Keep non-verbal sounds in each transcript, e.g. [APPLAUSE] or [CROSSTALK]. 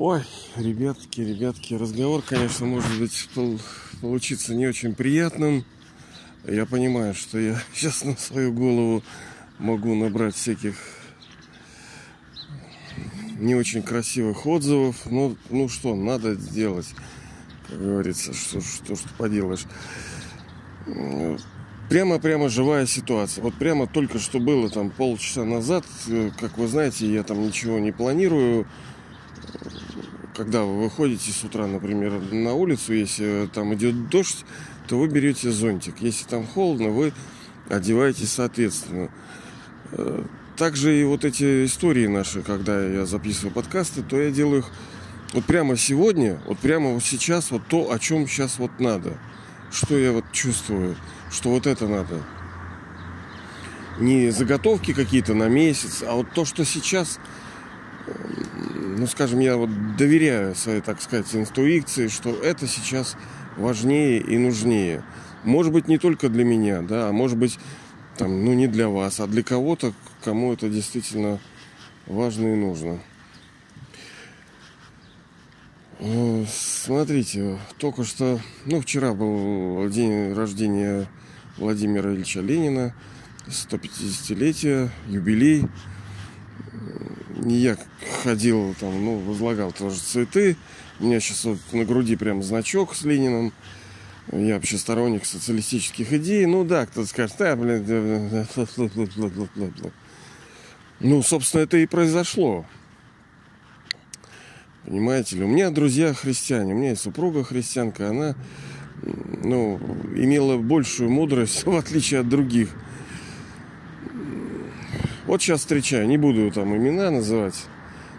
Ой, ребятки, ребятки, разговор, конечно, может быть получиться не очень приятным. Я понимаю, что я [LAUGHS] сейчас на свою голову могу набрать всяких не очень красивых отзывов. Но ну что, надо сделать, как говорится, что, что, что поделаешь. Прямо-прямо живая ситуация. Вот прямо только что было там полчаса назад, как вы знаете, я там ничего не планирую когда вы выходите с утра, например, на улицу, если там идет дождь, то вы берете зонтик. Если там холодно, вы одеваетесь соответственно. Э, также и вот эти истории наши, когда я записываю подкасты, то я делаю их вот прямо сегодня, вот прямо вот сейчас, вот то, о чем сейчас вот надо. Что я вот чувствую, что вот это надо. Не заготовки какие-то на месяц, а вот то, что сейчас ну, скажем, я вот доверяю своей, так сказать, интуиции, что это сейчас важнее и нужнее. Может быть, не только для меня, да, а может быть, там, ну, не для вас, а для кого-то, кому это действительно важно и нужно. Э, смотрите, только что, ну, вчера был день рождения Владимира Ильича Ленина, 150-летие, юбилей не я ходил там, ну, возлагал тоже цветы. У меня сейчас вот на груди прям значок с Лениным. Я вообще сторонник социалистических идей. Ну да, кто-то скажет, да, блин, ну, собственно, это и произошло. Понимаете ли, у меня друзья христиане, у меня есть супруга христианка, она, ну, имела большую мудрость, [LAUGHS] в отличие от других – вот сейчас встречаю, не буду там имена называть.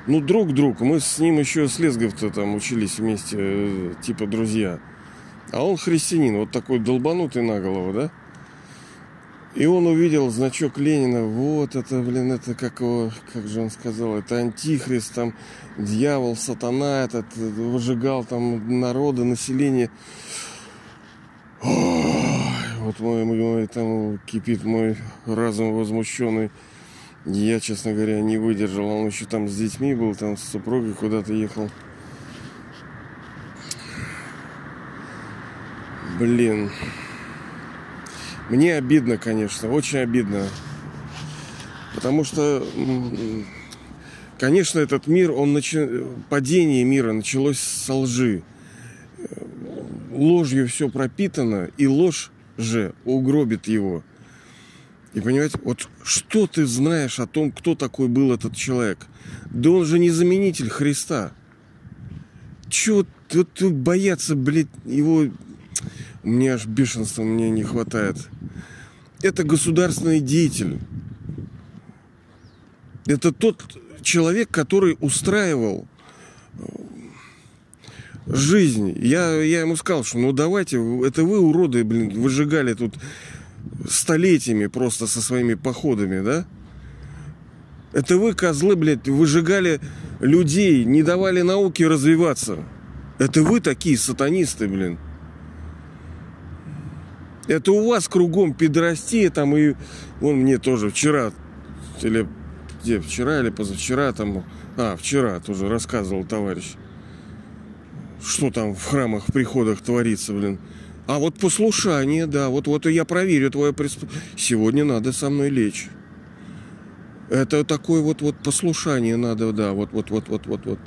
Ну, друг друг, мы с ним еще с Лесгов-то там учились вместе, э, типа друзья. А он христианин, вот такой долбанутый на голову, да? И он увидел значок Ленина. Вот это, блин, это как его, как же он сказал, это антихрист, там, дьявол, сатана, этот выжигал там народы, население. Ой, вот мой, мой там кипит мой разум возмущенный. Я, честно говоря, не выдержал. Он еще там с детьми был, там с супругой куда-то ехал. Блин. Мне обидно, конечно, очень обидно. Потому что, конечно, этот мир, он нач... падение мира началось со лжи. Ложью все пропитано, и ложь же угробит его. И понимаете, вот что ты знаешь о том, кто такой был этот человек? Да он же не заменитель Христа. Чего тут, тут бояться, блядь, его... Меня аж бешенства мне не хватает. Это государственный деятель. Это тот человек, который устраивал э, жизнь. Я, я ему сказал, что ну давайте, это вы, уроды, блин, выжигали тут столетиями просто со своими походами, да? Это вы, козлы, блядь, выжигали людей, не давали науке развиваться. Это вы такие сатанисты, блин. Это у вас кругом педрастия там и... Он мне тоже вчера, или где, вчера или позавчера там... А, вчера тоже рассказывал товарищ. Что там в храмах, в приходах творится, блин. А вот послушание, да, вот, вот я проверю твое преступление. Сегодня надо со мной лечь. Это такое вот, вот послушание надо, да, вот, вот, вот, вот, вот, вот.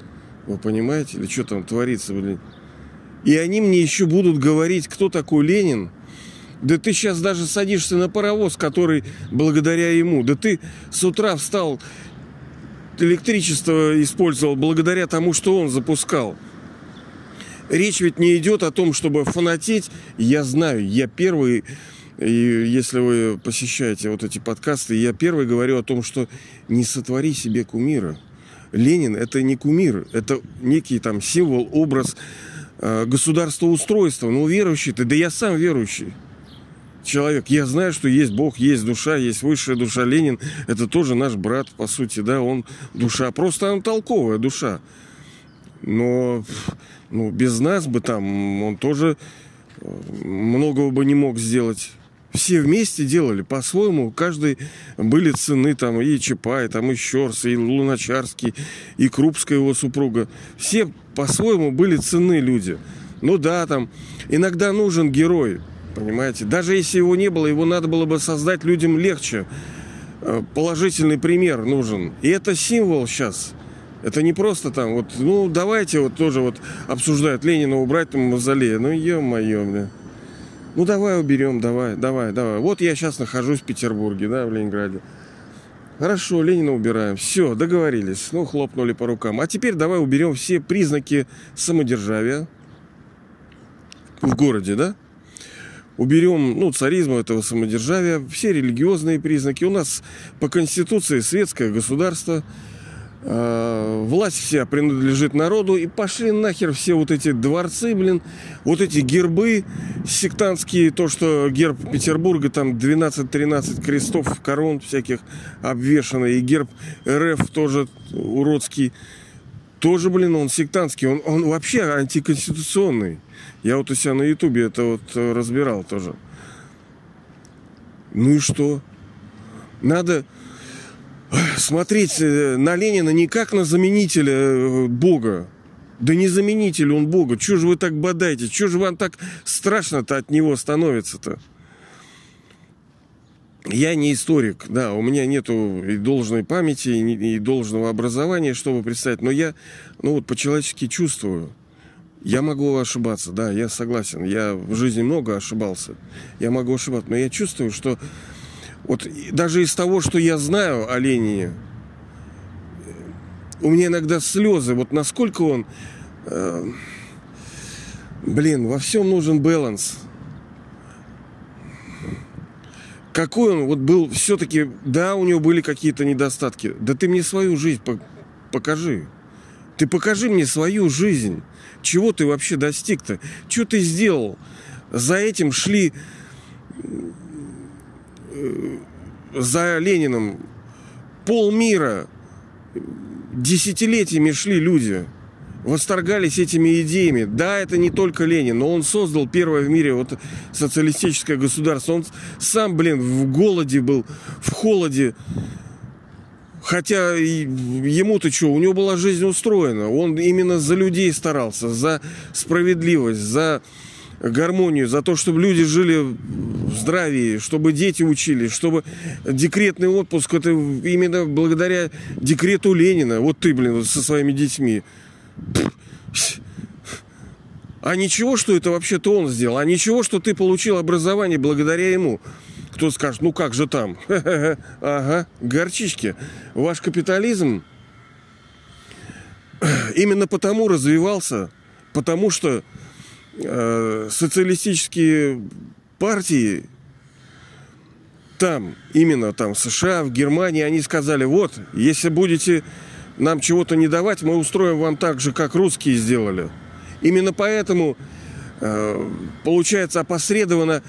Вы понимаете, или что там творится, блин? И они мне еще будут говорить, кто такой Ленин. Да ты сейчас даже садишься на паровоз, который благодаря ему. Да ты с утра встал, электричество использовал благодаря тому, что он запускал речь ведь не идет о том, чтобы фанатеть. Я знаю, я первый, и если вы посещаете вот эти подкасты, я первый говорю о том, что не сотвори себе кумира. Ленин это не кумир, это некий там символ, образ э, государствоустройства. Ну, верующий ты, да я сам верующий человек. Я знаю, что есть Бог, есть душа, есть высшая душа. Ленин это тоже наш брат, по сути, да, он душа. Просто он толковая душа. Но ну, без нас бы там он тоже э, многого бы не мог сделать. Все вместе делали по-своему. Каждый были цены там и Чапай, там и Щерс, и Луначарский, и Крупская его супруга. Все по-своему были цены люди. Ну да, там иногда нужен герой, понимаете. Даже если его не было, его надо было бы создать людям легче. Э, положительный пример нужен. И это символ сейчас. Это не просто там, вот, ну, давайте вот тоже вот обсуждают Ленина убрать там мавзолей. Ну, ё-моё, бля. Ну, давай уберем, давай, давай, давай. Вот я сейчас нахожусь в Петербурге, да, в Ленинграде. Хорошо, Ленина убираем. Все, договорились. Ну, хлопнули по рукам. А теперь давай уберем все признаки самодержавия в городе, да? Уберем, ну, царизма этого самодержавия, все религиозные признаки. У нас по Конституции светское государство – власть вся принадлежит народу, и пошли нахер все вот эти дворцы, блин, вот эти гербы сектантские, то, что герб Петербурга, там 12-13 крестов, корон всяких обвешано, и герб РФ тоже уродский, тоже, блин, он сектантский, он, он вообще антиконституционный. Я вот у себя на ютубе это вот разбирал тоже. Ну и что? Надо смотреть э, на Ленина не как на заменителя э, Бога. Да не заменитель он Бога. Чего же вы так бодаете? Чего же вам так страшно-то от него становится-то? Я не историк, да, у меня нету и должной памяти, и должного образования, чтобы представить, но я, ну вот, по-человечески чувствую. Я могу ошибаться, да, я согласен. Я в жизни много ошибался. Я могу ошибаться, но я чувствую, что вот даже из того, что я знаю о Ленине, у меня иногда слезы. Вот насколько он... Э, блин, во всем нужен баланс. Какой он вот был все-таки... Да, у него были какие-то недостатки. Да ты мне свою жизнь покажи. Ты покажи мне свою жизнь. Чего ты вообще достиг-то? Что ты сделал? За этим шли за Лениным полмира десятилетиями шли люди, восторгались этими идеями. Да, это не только Ленин, но он создал первое в мире вот социалистическое государство. Он сам, блин, в голоде был, в холоде. Хотя ему-то что, у него была жизнь устроена. Он именно за людей старался, за справедливость, за гармонию, за то, чтобы люди жили в здравии, чтобы дети учились, чтобы декретный отпуск, это именно благодаря декрету Ленина. Вот ты, блин, со своими детьми. А ничего, что это вообще-то он сделал. А ничего, что ты получил образование благодаря ему. Кто скажет, ну как же там? [LAUGHS] Ага, горчички. Ваш капитализм именно потому развивался, потому что социалистические партии там, именно там в США, в Германии, они сказали, вот, если будете нам чего-то не давать, мы устроим вам так же, как русские сделали. Именно поэтому, э, получается, опосредованно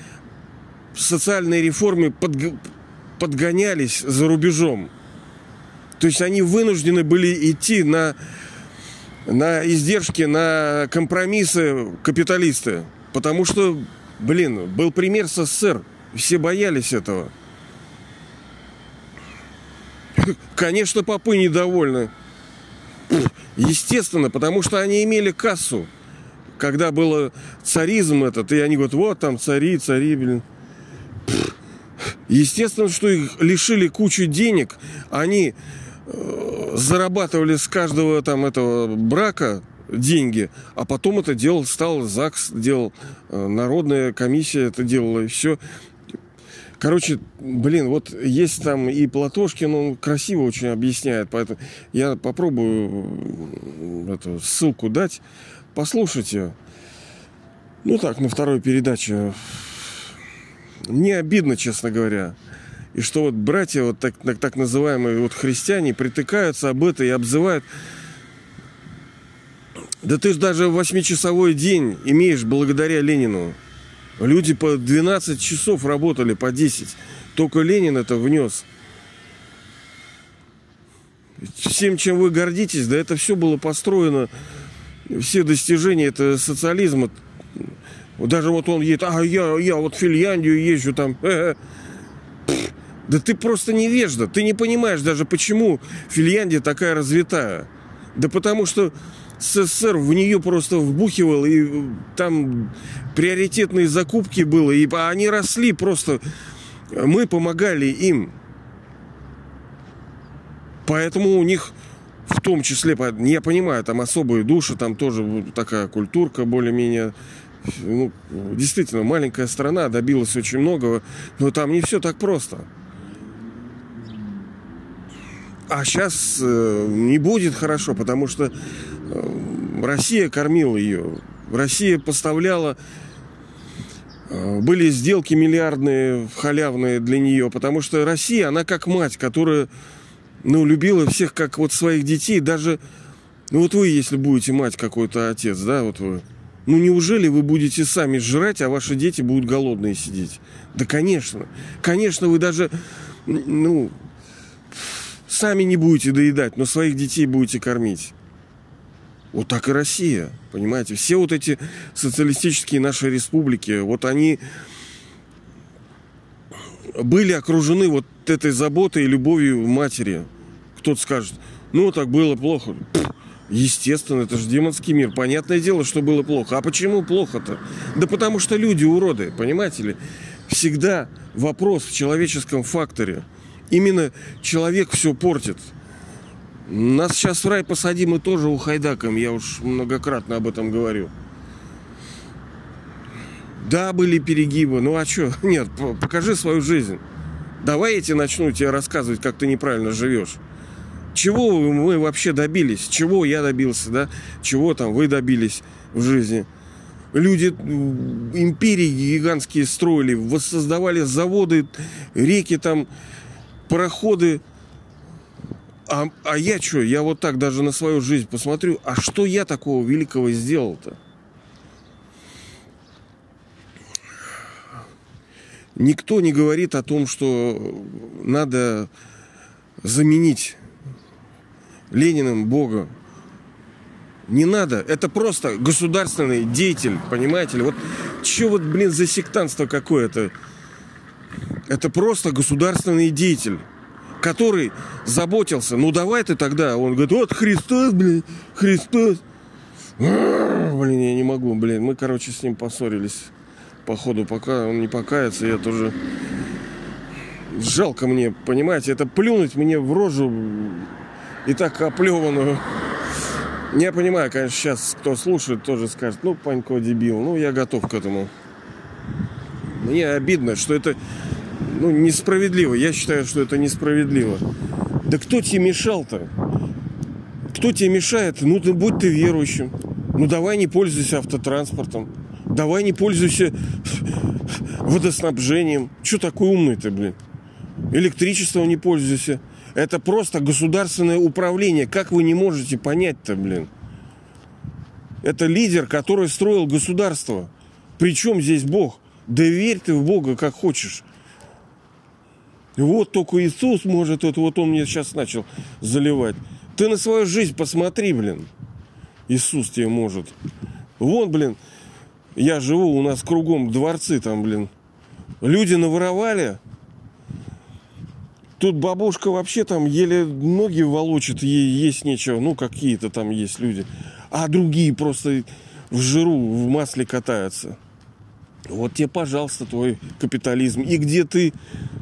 социальные реформы подг... подгонялись за рубежом. То есть они вынуждены были идти на на издержки, на компромиссы капиталисты. Потому что, блин, был пример с СССР. Все боялись этого. Конечно, попы недовольны. Естественно, потому что они имели кассу. Когда был царизм этот, и они говорят, вот там цари, цари, блин. Естественно, что их лишили кучу денег. Они зарабатывали с каждого там этого брака деньги, а потом это делал, стал ЗАГС, делал, э, народная комиссия это делала, и все. Короче, блин, вот есть там и Платошкин, он красиво очень объясняет, поэтому я попробую эту ссылку дать. Послушайте. Ну так, на второй передаче. Мне обидно, честно говоря. И что вот братья, вот так, так, так называемые вот христиане, притыкаются об это и обзывают. Да ты же даже восьмичасовой день имеешь благодаря Ленину. Люди по 12 часов работали, по 10. Только Ленин это внес. Всем, чем вы гордитесь, да это все было построено, все достижения это социализма Даже вот он едет, а я, я вот в Финляндию езжу там. [LAUGHS] Да ты просто невежда. Ты не понимаешь даже, почему Финляндия такая развитая. Да потому что СССР в нее просто вбухивал, и там приоритетные закупки было, и они росли просто. Мы помогали им. Поэтому у них в том числе, я понимаю, там особые души, там тоже такая культурка более-менее ну, действительно, маленькая страна добилась очень многого, но там не все так просто. А сейчас э, не будет хорошо, потому что э, Россия кормила ее. Россия поставляла э, были сделки миллиардные, халявные для нее, потому что Россия, она как мать, которая, ну, любила всех как вот своих детей, даже, ну, вот вы, если будете мать какой-то отец, да, вот вы, ну, неужели вы будете сами жрать, а ваши дети будут голодные сидеть? Да, конечно, конечно, вы даже, ну, Сами не будете доедать, но своих детей будете кормить. Вот так и Россия, понимаете? Все вот эти социалистические наши республики, вот они были окружены вот этой заботой и любовью матери. Кто-то скажет, ну так было плохо. Естественно, это же демонский мир. Понятное дело, что было плохо. А почему плохо-то? Да потому что люди уроды, понимаете ли? Всегда вопрос в человеческом факторе – Именно человек все портит. Нас сейчас в рай посадим и тоже ухайдаком, я уж многократно об этом говорю. Да, были перегибы, ну а что? [LAUGHS] Нет, покажи свою жизнь. Давай я тебе начну тебе рассказывать, как ты неправильно живешь. Чего мы вообще добились? Чего я добился, да? Чего там вы добились в жизни? Люди империи гигантские строили, воссоздавали заводы, реки там, пароходы. А, а я что, я вот так даже на свою жизнь посмотрю, а что я такого великого сделал-то? Никто не говорит о том, что надо заменить Лениным Бога. Не надо. Это просто государственный деятель, понимаете? Вот что вот, блин, за сектантство какое-то? Это просто государственный деятель, который заботился. Ну давай ты тогда. Он говорит, вот Христос, блин, Христос. Блин, я не могу, блин. Мы, короче, с ним поссорились. Походу, пока он не покается, я тоже... Жалко мне, понимаете, это плюнуть мне в рожу и так оплеванную. Я понимаю, конечно, сейчас кто слушает, тоже скажет, ну, Панько дебил. Ну, я готов к этому. Мне обидно, что это ну, несправедливо. Я считаю, что это несправедливо. Да кто тебе мешал-то? Кто тебе мешает? Ну, ты будь ты верующим. Ну, давай не пользуйся автотранспортом. Давай не пользуйся водоснабжением. Что такой умный ты, блин? Электричеством не пользуйся. Это просто государственное управление. Как вы не можете понять-то, блин? Это лидер, который строил государство. Причем здесь Бог? Да верь ты в Бога как хочешь. Вот только Иисус может, это вот он мне сейчас начал заливать. Ты на свою жизнь посмотри, блин. Иисус тебе может. Вон, блин, я живу, у нас кругом дворцы там, блин. Люди наворовали. Тут бабушка вообще там еле ноги волочит, ей есть нечего. Ну, какие-то там есть люди. А другие просто в жиру, в масле катаются. Вот тебе, пожалуйста, твой капитализм. И где ты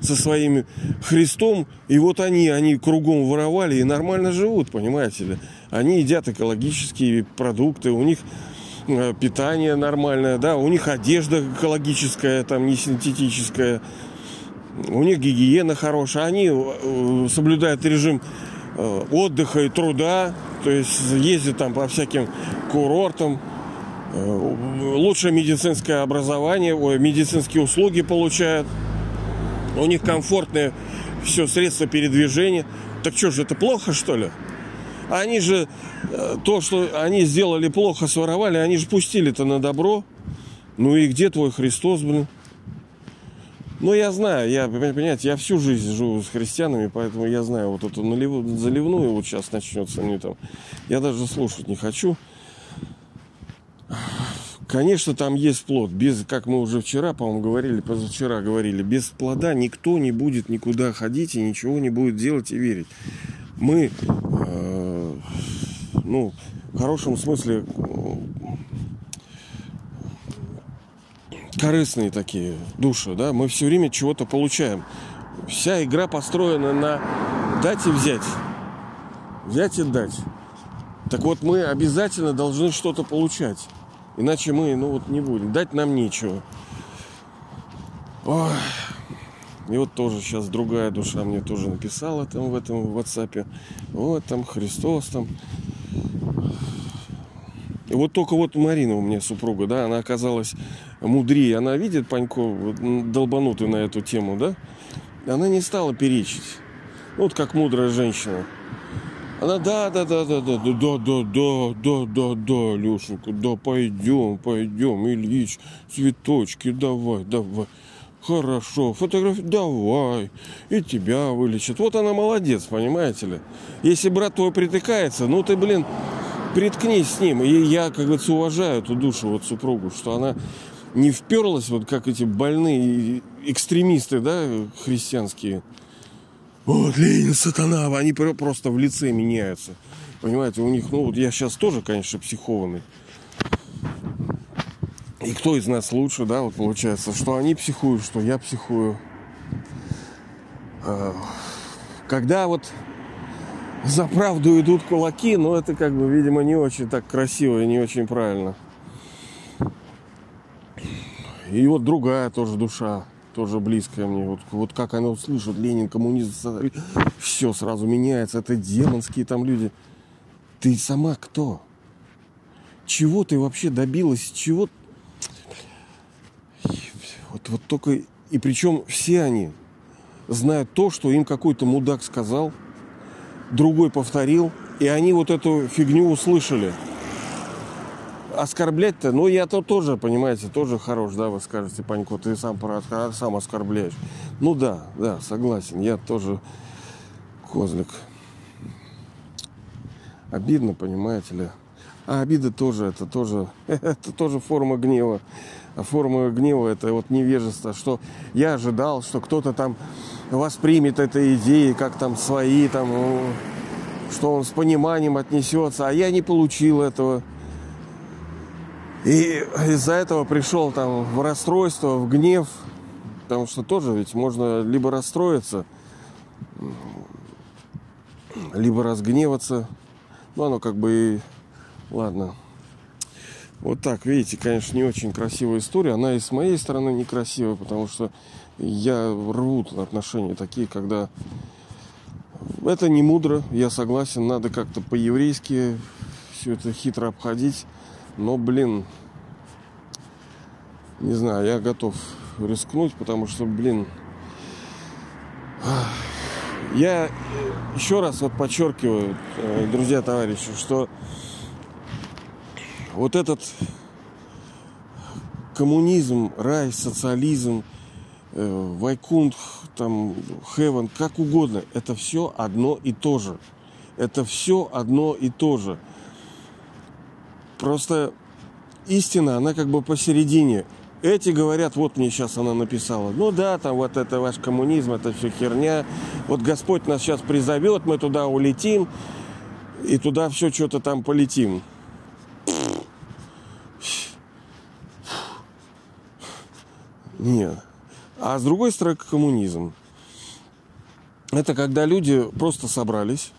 со своим Христом, и вот они, они кругом воровали и нормально живут, понимаете ли. Они едят экологические продукты, у них э, питание нормальное, да, у них одежда экологическая, там не синтетическая, у них гигиена хорошая, они э, соблюдают режим э, отдыха и труда, то есть ездят там по всяким курортам, Э, лучшее медицинское образование, медицинские услуги получают. У них комфортные все средства передвижения. Так что же, это плохо, что ли? Они же э, то, что они сделали плохо, своровали, они же пустили-то на добро. Ну и где твой Христос, блин? Ну, я знаю, я, понимаете, я всю жизнь живу с христианами, поэтому я знаю вот эту наливную, заливную вот сейчас начнется. Они там, я даже слушать не хочу Конечно, там есть плод. Без, как мы уже вчера, по-моему, говорили, позавчера говорили, без плода никто не будет никуда ходить и ничего не будет делать и верить. Мы, э, ну, в хорошем смысле, корыстные такие души, да, мы все время чего-то получаем. Вся игра построена на дать и взять. Взять и дать. Так вот, мы обязательно должны что-то получать. Иначе мы, ну вот, не будем. Дать нам нечего. Ой. И вот тоже сейчас другая душа мне тоже написала там в этом в WhatsApp. Вот там Христос там. И вот только вот Марина у меня супруга, да, она оказалась мудрее. Она видит Панько долбанутый на эту тему, да? Она не стала перечить. Вот как мудрая женщина. Она, да, да, да, да, да, да, да, да, да, да, да, да, Лешенька, да, пойдем, пойдем, Ильич, цветочки, давай, давай. Хорошо, фотографии, давай, и тебя вылечат. Вот она молодец, понимаете ли. Если брат твой притыкается, ну ты, блин, приткнись с ним. И я, как говорится, уважаю эту душу, вот супругу, что она не вперлась, вот как эти больные экстремисты, да, христианские, вот Ленин, сатана, они просто в лице меняются. Понимаете, у них, ну вот я сейчас тоже, конечно, психованный. И кто из нас лучше, да, вот получается, что они психуют, что я психую. А, когда вот за правду идут кулаки, но это как бы, видимо, не очень так красиво и не очень правильно. И вот другая тоже душа тоже близкое мне. Вот, вот как она услышит, Ленин, коммунизм, все сразу меняется. Это демонские там люди. Ты сама кто? Чего ты вообще добилась? Чего? Вот, вот только... И причем все они знают то, что им какой-то мудак сказал, другой повторил, и они вот эту фигню услышали оскорблять-то, ну я-то тоже, понимаете, тоже хорош, да, вы скажете, Панько, ты сам, сам оскорбляешь. Ну да, да, согласен, я тоже козлик. Обидно, понимаете ли. А обида тоже, это тоже, [LAUGHS] это тоже форма гнева. А форма гнева это вот невежество, что я ожидал, что кто-то там воспримет этой идеи, как там свои, там, что он с пониманием отнесется, а я не получил этого. И из-за этого пришел там в расстройство, в гнев, потому что тоже ведь можно либо расстроиться, либо разгневаться. Ну, оно как бы и... Ладно. Вот так, видите, конечно, не очень красивая история. Она и с моей стороны некрасивая, потому что я рву отношения такие, когда... Это не мудро, я согласен, надо как-то по-еврейски все это хитро обходить. Но, блин, не знаю, я готов рискнуть, потому что, блин, я еще раз вот подчеркиваю, э, друзья, товарищи, что вот этот коммунизм, рай, социализм, э, Вайкунт, там, Хевен, как угодно, это все одно и то же. Это все одно и то же. Просто истина, она как бы посередине. Эти говорят, вот мне сейчас она написала, ну да, там вот это ваш коммунизм, это все херня. Вот Господь нас сейчас призовет, мы туда улетим, и туда все что-то там полетим. Нет. А с другой стороны, коммунизм. Это когда люди просто собрались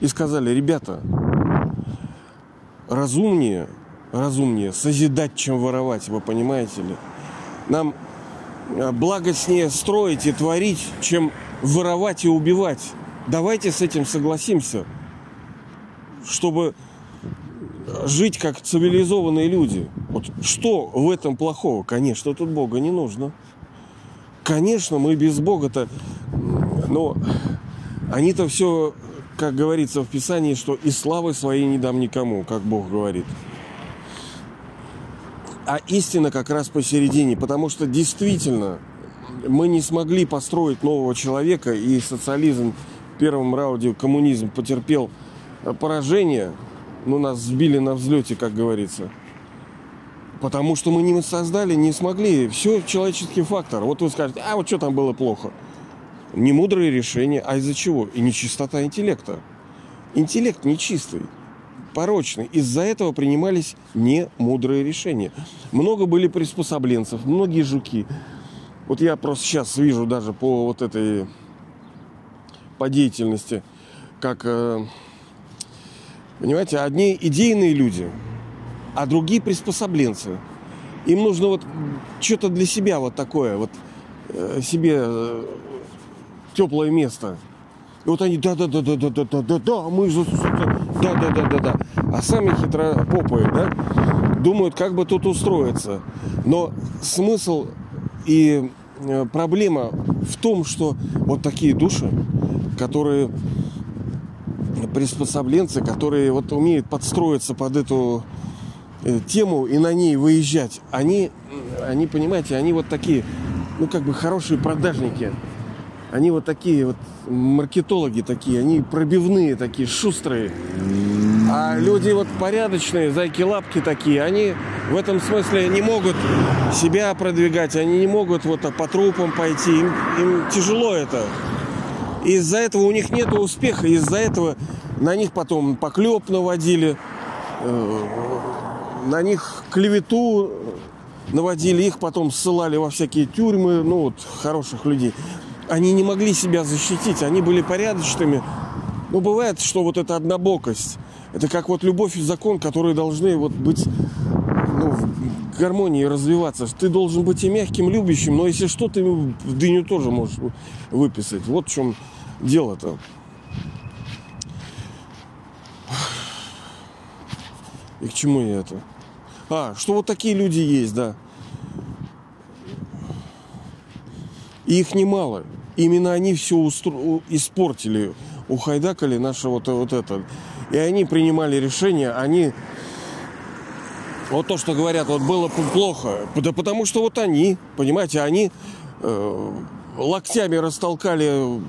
и сказали, ребята, разумнее, разумнее созидать, чем воровать, вы понимаете ли? Нам э, благостнее строить и творить, чем воровать и убивать. Давайте с этим согласимся, чтобы жить как цивилизованные люди. Вот что в этом плохого? Конечно, тут Бога не нужно. Конечно, мы без Бога-то, но они-то все как говорится в Писании, что и славы своей не дам никому, как Бог говорит. А истина как раз посередине, потому что действительно мы не смогли построить нового человека, и социализм в первом раунде, коммунизм потерпел поражение, ну, нас сбили на взлете, как говорится. Потому что мы не создали, не смогли. Все человеческий фактор. Вот вы скажете, а вот что там было плохо? Не мудрые решения, а из-за чего? И не чистота интеллекта. Интеллект нечистый, порочный. Из-за этого принимались не мудрые решения. Много были приспособленцев, многие жуки. Вот я просто сейчас вижу даже по вот этой по деятельности, как, э, понимаете, одни идейные люди, а другие приспособленцы. Им нужно вот что-то для себя вот такое, вот э, себе э, теплое место. И вот они, да-да-да-да-да-да-да-да, мы же, да-да-да-да-да. А сами хитропопые, да, думают, как бы тут устроиться. Но смысл и проблема в том, что вот такие души, которые приспособленцы, которые вот умеют подстроиться под эту э, тему и на ней выезжать, они, они, понимаете, они вот такие, ну, как бы хорошие продажники. Они вот такие вот маркетологи такие, они пробивные такие, шустрые. А люди вот порядочные, зайки-лапки такие, они в этом смысле не могут себя продвигать, они не могут вот по трупам пойти, им, им тяжело это. Из-за этого у них нет успеха, из-за этого на них потом поклеп наводили, э, на них клевету наводили, их потом ссылали во всякие тюрьмы, ну вот, хороших людей. Они не могли себя защитить, они были порядочными. Но бывает, что вот эта однобокость, это как вот любовь и закон, которые должны вот быть ну, в гармонии развиваться. Ты должен быть и мягким, любящим, но если что, ты дыню тоже можешь выписать. Вот в чем дело-то. И к чему я это? А, что вот такие люди есть, да. И их немало. Именно они все устро... испортили, ухайдакали наше вот, вот это. И они принимали решения, они... Вот то, что говорят, вот было плохо. Да потому что вот они, понимаете, они э, локтями растолкали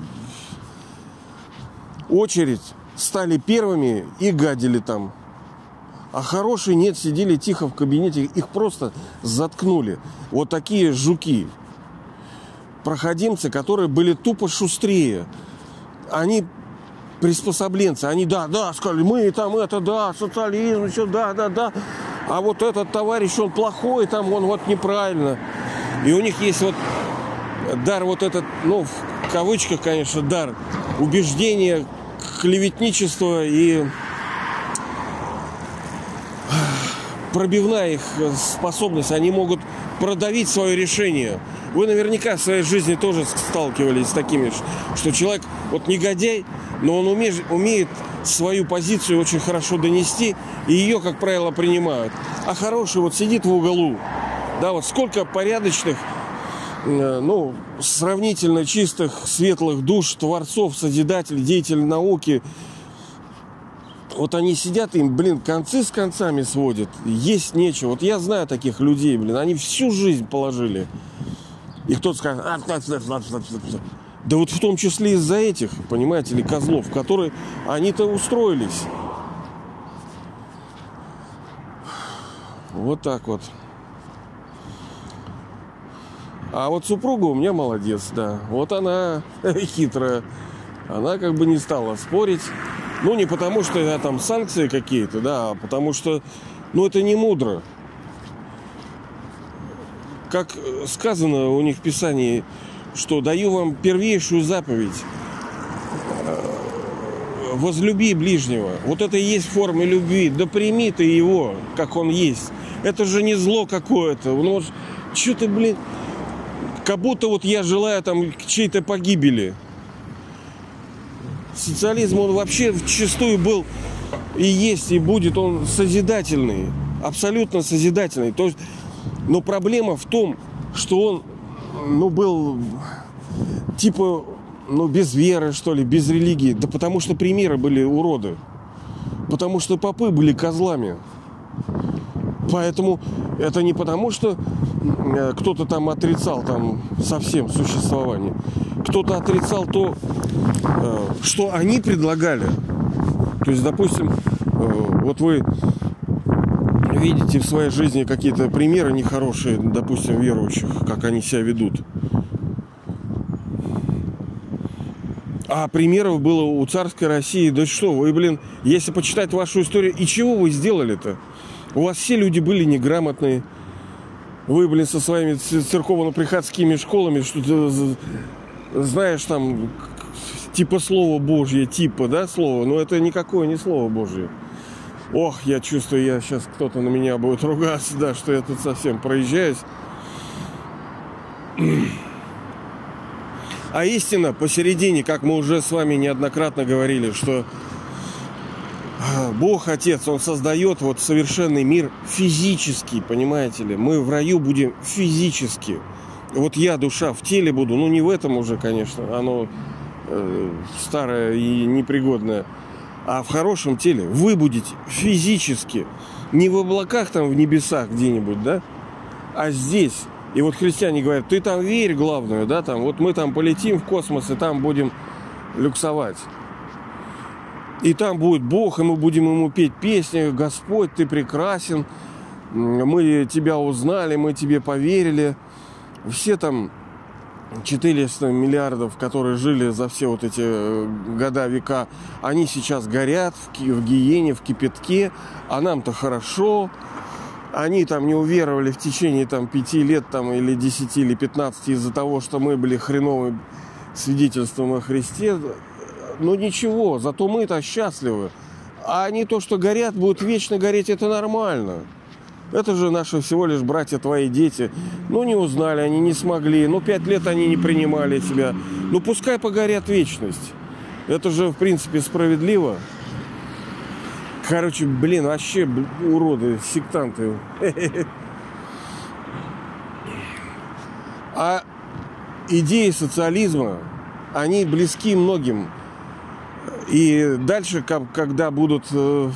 очередь, стали первыми и гадили там. А хорошие нет, сидели тихо в кабинете, их просто заткнули. Вот такие жуки, проходимцы, которые были тупо шустрее. Они приспособленцы, они, да, да, сказали, мы там это, да, социализм, все, да, да, да. А вот этот товарищ, он плохой, там он вот неправильно. И у них есть вот дар вот этот, ну, в кавычках, конечно, дар убеждения, клеветничество и пробивная их способность. Они могут продавить свое решение. Вы наверняка в своей жизни тоже сталкивались с такими, что человек, вот негодяй, но он умеет, умеет свою позицию очень хорошо донести, и ее, как правило, принимают. А хороший вот сидит в углу. Да, вот сколько порядочных Э, ну, сравнительно чистых, светлых душ, творцов, созидателей, деятелей науки. Вот они сидят, им, блин, концы с концами сводят. Есть нечего. Вот я знаю таких людей, блин, они всю жизнь положили. И кто-то скажет, а, да вот в том числе из-за этих, понимаете ли, козлов, которые они-то устроились. Вот так вот. А вот супруга у меня молодец, да. Вот она [LAUGHS] хитрая. Она как бы не стала спорить. Ну, не потому, что я там санкции какие-то, да, а потому что, ну, это не мудро. Как сказано у них в Писании, что даю вам первейшую заповедь. Возлюби ближнего. Вот это и есть форма любви. Да прими ты его, как он есть. Это же не зло какое-то. Ну, что ты, блин, как будто вот я желаю там чьей-то погибели. Социализм, он вообще в чистую был и есть, и будет он созидательный. Абсолютно созидательный. То есть, но проблема в том, что он ну, был типа ну, без веры, что ли, без религии. Да потому что примеры были уроды. Потому что попы были козлами. Поэтому это не потому, что Э, кто-то там отрицал там совсем существование. Кто-то отрицал то, э, что они предлагали. То есть, допустим, э, вот вы видите в своей жизни какие-то примеры нехорошие, допустим, верующих, как они себя ведут. А примеров было у царской России. Да что, вы, блин, если почитать вашу историю, и чего вы сделали-то? У вас все люди были неграмотные. Вы, блин, со своими церковно-приходскими школами, что-то знаешь там, типа Слово Божье, типа, да, слово, но это никакое не Слово Божье. Ох, я чувствую, я сейчас кто-то на меня будет ругаться, да, что я тут совсем проезжаюсь. А истина посередине, как мы уже с вами неоднократно говорили, что а, Бог Отец, Он создает вот совершенный мир физически, понимаете ли? Мы в раю будем физически. Вот я, душа, в теле буду, ну не в этом уже, конечно, оно э, старое и непригодное, а в хорошем теле. Вы будете физически, не в облаках там в небесах где-нибудь, да, а здесь, и вот христиане говорят, ты там верь главное, да, там, вот мы там полетим в космос и там будем люксовать. И там будет Бог, и мы будем ему петь песни, Господь, ты прекрасен, мы тебя узнали, мы тебе поверили. Все там 400 миллиардов, которые жили за все вот эти э, года, века, они сейчас горят в, в гиене, в кипятке, а нам-то хорошо, они там не уверовали в течение там пяти лет там или десяти или пятнадцати из-за того, что мы были хреновым свидетельством о Христе. Но ничего, зато мы-то счастливы. А они то, что горят, будут вечно гореть, это нормально. Это же наши всего лишь братья, твои дети. Ну, не узнали, они не смогли. Ну, пять лет они не принимали тебя. Ну, пускай погорят вечность. Это же, в принципе, справедливо. Короче, блин, вообще уроды, сектанты. [LAUGHS] А идеи социализма, они близки многим. И дальше, когда будут э,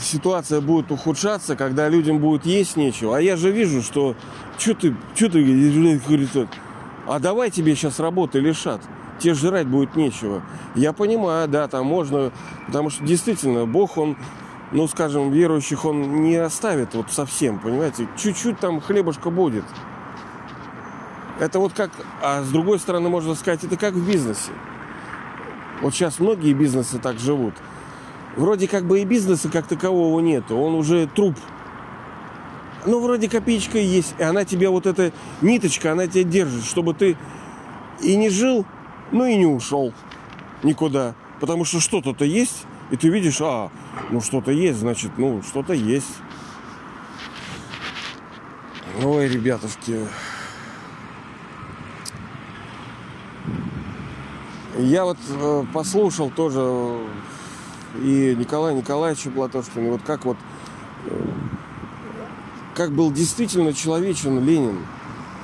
ситуация будет ухудшаться, когда людям будет есть нечего. А я же вижу, что что ты, что ты, говорит, а давай тебе сейчас работы лишат тебе жрать будет нечего. Я понимаю, да, там можно, потому что действительно Бог, он, ну, скажем, верующих он не оставит вот совсем, понимаете, чуть-чуть там хлебушка будет. Это вот как, а с другой стороны, можно сказать, это как в бизнесе. Вот сейчас многие бизнесы так живут. Вроде как бы и бизнеса как такового нету, он уже труп. Ну, вроде копеечка есть, и она тебя вот эта ниточка, она тебя держит, чтобы ты и не жил ну и не ушел никуда. Потому что что-то-то есть, и ты видишь, а, ну что-то есть, значит, ну что-то есть. Ой, ребятушки. Я вот э, послушал тоже и Николая Николаевича Платошкина, вот как вот э, как был действительно человечен Ленин.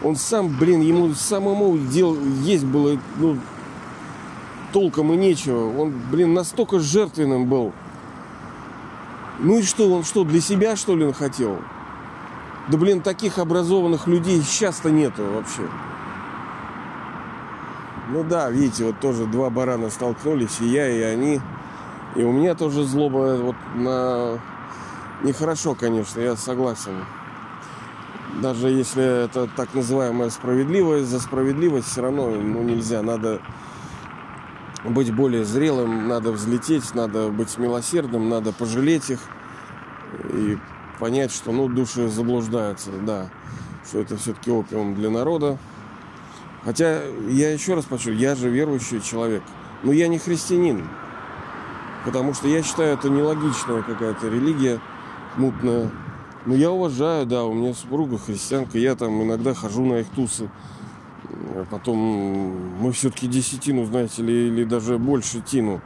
Он сам, блин, ему самому дел есть было, ну, толком и нечего. Он, блин, настолько жертвенным был. Ну и что, он что, для себя, что ли, он хотел? Да, блин, таких образованных людей сейчас-то нету вообще. Ну да, видите, вот тоже два барана столкнулись, и я, и они. И у меня тоже злоба вот на... Нехорошо, конечно, я согласен. Даже если это так называемая справедливость, за справедливость все равно ну, нельзя. Надо быть более зрелым, надо взлететь, надо быть милосердным, надо пожалеть их и понять, что ну, души заблуждаются, да, что это все-таки опиум для народа. Хотя я еще раз подчеркну, я же верующий человек, но я не христианин, потому что я считаю, это нелогичная какая-то религия мутная. Но я уважаю, да, у меня супруга христианка, я там иногда хожу на их тусы. А потом мы все-таки десятину, знаете ли, или даже больше тину.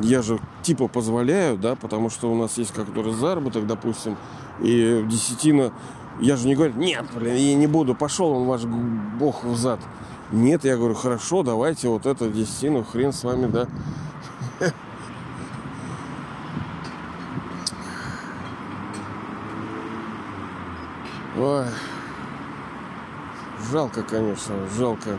Я же типа позволяю, да, потому что у нас есть какой-то заработок, допустим, и десятина, я же не говорю, нет, блин, я не буду, пошел он ваш бог в зад. Нет, я говорю, хорошо, давайте вот это десятину, хрен с вами, да. [LAUGHS] Ой. Жалко, конечно, жалко.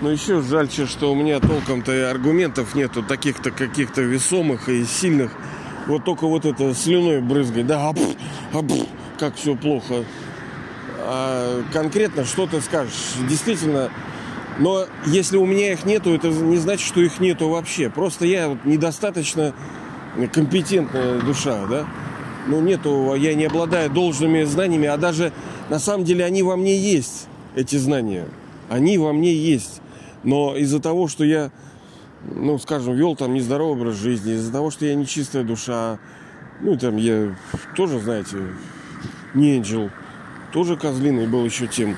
Ну, Но еще жальче, что у меня толком-то и аргументов нету таких-то каких-то весомых и сильных. Вот только вот это слюной брызгать, да, апф, апф, как все плохо. А конкретно что ты скажешь? Действительно, но если у меня их нету, это не значит, что их нету вообще. Просто я вот недостаточно компетентная душа, да. Ну, нету, я не обладаю должными знаниями, а даже на самом деле они во мне есть, эти знания. Они во мне есть. Но из-за того, что я, ну, скажем, вел там нездоровый образ жизни, из-за того, что я нечистая душа, ну, там я тоже, знаете, не ангел, тоже козлиный был еще тем.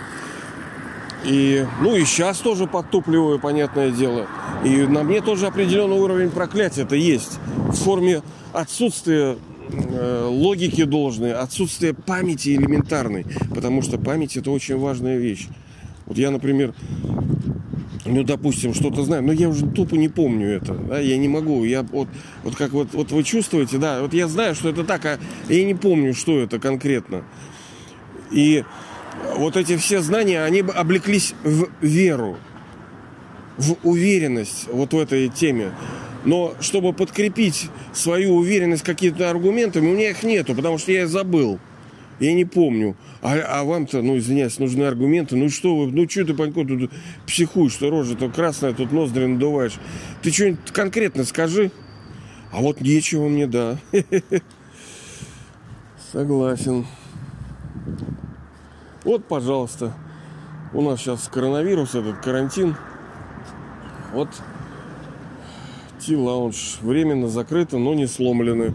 И, ну, и сейчас тоже подтупливаю, понятное дело. И на мне тоже определенный уровень проклятия это есть. В форме отсутствия э, логики должной, отсутствия памяти элементарной. Потому что память это очень важная вещь. Вот я, например, ну, допустим, что-то знаю, но я уже тупо не помню это, да, я не могу, я вот, вот как вот, вот вы чувствуете, да, вот я знаю, что это так, а я не помню, что это конкретно. И вот эти все знания, они бы облеклись в веру, в уверенность вот в этой теме. Но чтобы подкрепить свою уверенность какими-то аргументами, у меня их нету, потому что я забыл. Я не помню. А, а вам-то, ну, извиняюсь, нужны аргументы. Ну что вы, ну что ты, Панько, тут психуешь, что рожа-то красная, тут ноздри надуваешь. Ты что-нибудь конкретно скажи. А вот нечего мне, да. [LAUGHS] Согласен. Вот, пожалуйста, у нас сейчас коронавирус, этот карантин. Вот Ти-лаунж временно закрыто, но не сломлены.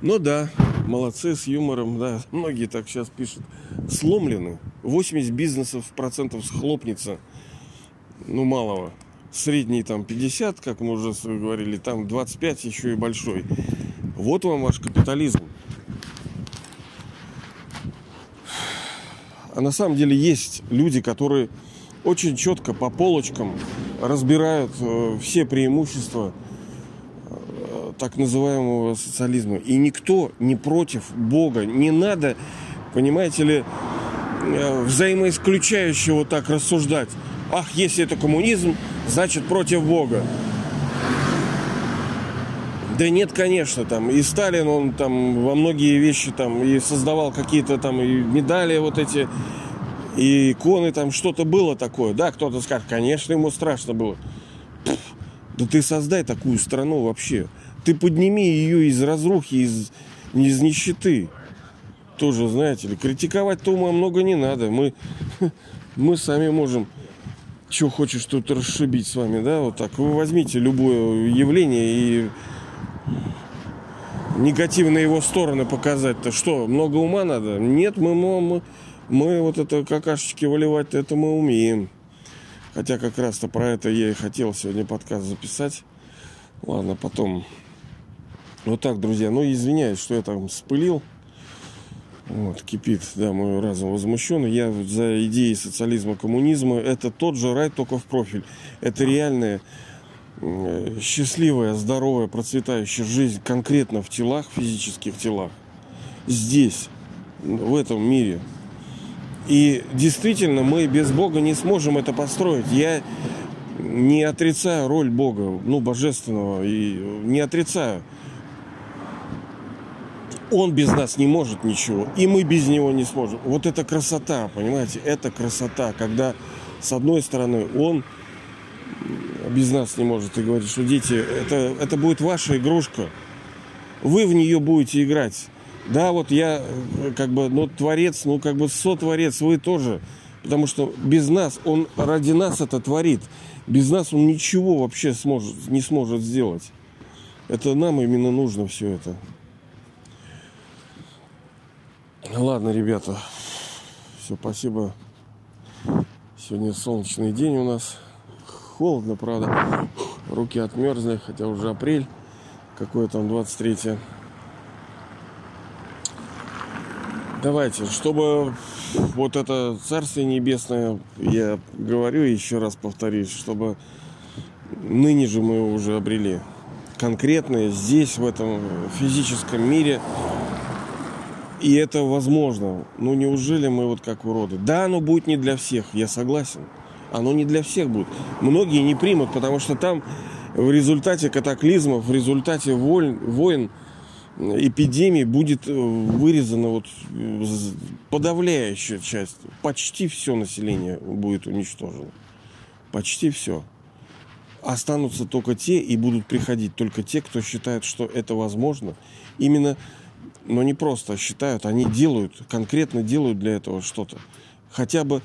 Ну да, молодцы с юмором, да. Многие так сейчас пишут. Сломлены. 80 бизнесов процентов схлопнется. Ну, малого. Средний там 50, как мы уже говорили, там 25 еще и большой. Вот вам ваш капитализм. А на самом деле есть люди, которые очень четко по полочкам разбирают э, все преимущества э, так называемого социализма. И никто не против Бога. Не надо, понимаете ли, э, взаимоисключающе вот так рассуждать. Ах, если это коммунизм, значит против Бога. Да нет, конечно, там и Сталин, он там во многие вещи там и создавал какие-то там и медали вот эти, и иконы, там что-то было такое. Да, кто-то скажет, конечно, ему страшно было. Пфф, да ты создай такую страну вообще. Ты подними ее из разрухи, из, из нищеты. Тоже, знаете ли, критиковать-то ума много не надо. Мы, [LAUGHS] мы сами можем что хочешь тут расшибить с вами, да, вот так. Вы возьмите любое явление и негативные его стороны показать-то что, много ума надо? Нет, мы, мы, мы вот это какашечки выливать это мы умеем. Хотя как раз-то про это я и хотел сегодня подкаст записать. Ладно, потом. Вот так, друзья. Ну, извиняюсь, что я там спылил. Вот, кипит, да, мой разум возмущен. Я за идеи социализма, коммунизма. Это тот же рай, только в профиль. Это реальная счастливая, здоровая, процветающая жизнь конкретно в телах, физических телах, здесь, в этом мире. И действительно, мы без Бога не сможем это построить. Я не отрицаю роль Бога, ну, божественного, и не отрицаю. Он без нас не может ничего, и мы без него не сможем. Вот это красота, понимаете, это красота, когда с одной стороны он без нас не может и говорит, что дети, это, это будет ваша игрушка. Вы в нее будете играть. Да, вот я э, как бы, ну, творец, ну, как бы сотворец, вы тоже. Потому что без нас, он ради нас это творит. Без нас он ничего вообще сможет, не сможет сделать. Это нам именно нужно все это. Ладно, ребята. Все, спасибо. Сегодня солнечный день у нас холодно, правда. Руки отмерзли, хотя уже апрель. Какое там 23 -е. Давайте, чтобы вот это Царствие Небесное, я говорю еще раз повторюсь, чтобы ныне же мы его уже обрели. Конкретно здесь, в этом физическом мире. И это возможно. Ну неужели мы вот как уроды? Да, оно будет не для всех, я согласен. Оно не для всех будет. Многие не примут, потому что там в результате катаклизмов, в результате войн, войн эпидемий будет э, вырезана вот э, подавляющая часть. Почти все население будет уничтожено. Почти все. Останутся только те и будут приходить только те, кто считает, что это возможно. Именно, но не просто считают, они делают, конкретно делают для этого что-то. Хотя бы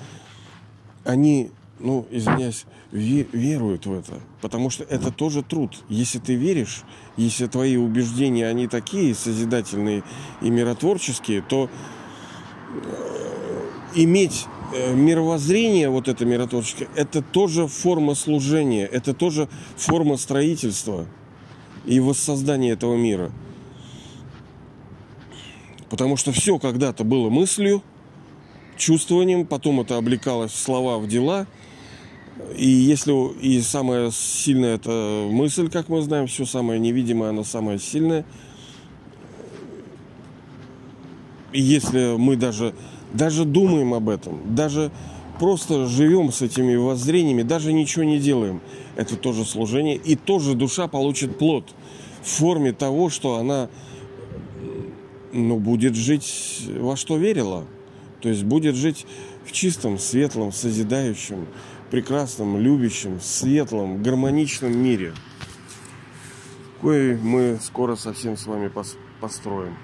они ну, извиняюсь, веруют в это. Потому что это тоже труд. Если ты веришь, если твои убеждения, они такие созидательные и миротворческие, то э, иметь э, мировоззрение, вот это миротворческое, это тоже форма служения, это тоже форма строительства и воссоздания этого мира. Потому что все когда-то было мыслью, чувствованием, потом это облекалось в слова, в дела – и если и самая сильная это мысль, как мы знаем, все самое невидимое, оно самое сильное. И если мы даже, даже думаем об этом, даже просто живем с этими воззрениями, даже ничего не делаем, это тоже служение. И тоже душа получит плод в форме того, что она ну, будет жить во что верила. То есть будет жить в чистом, светлом, созидающем, прекрасном, любящем, светлом, гармоничном мире, кое мы скоро совсем с вами построим.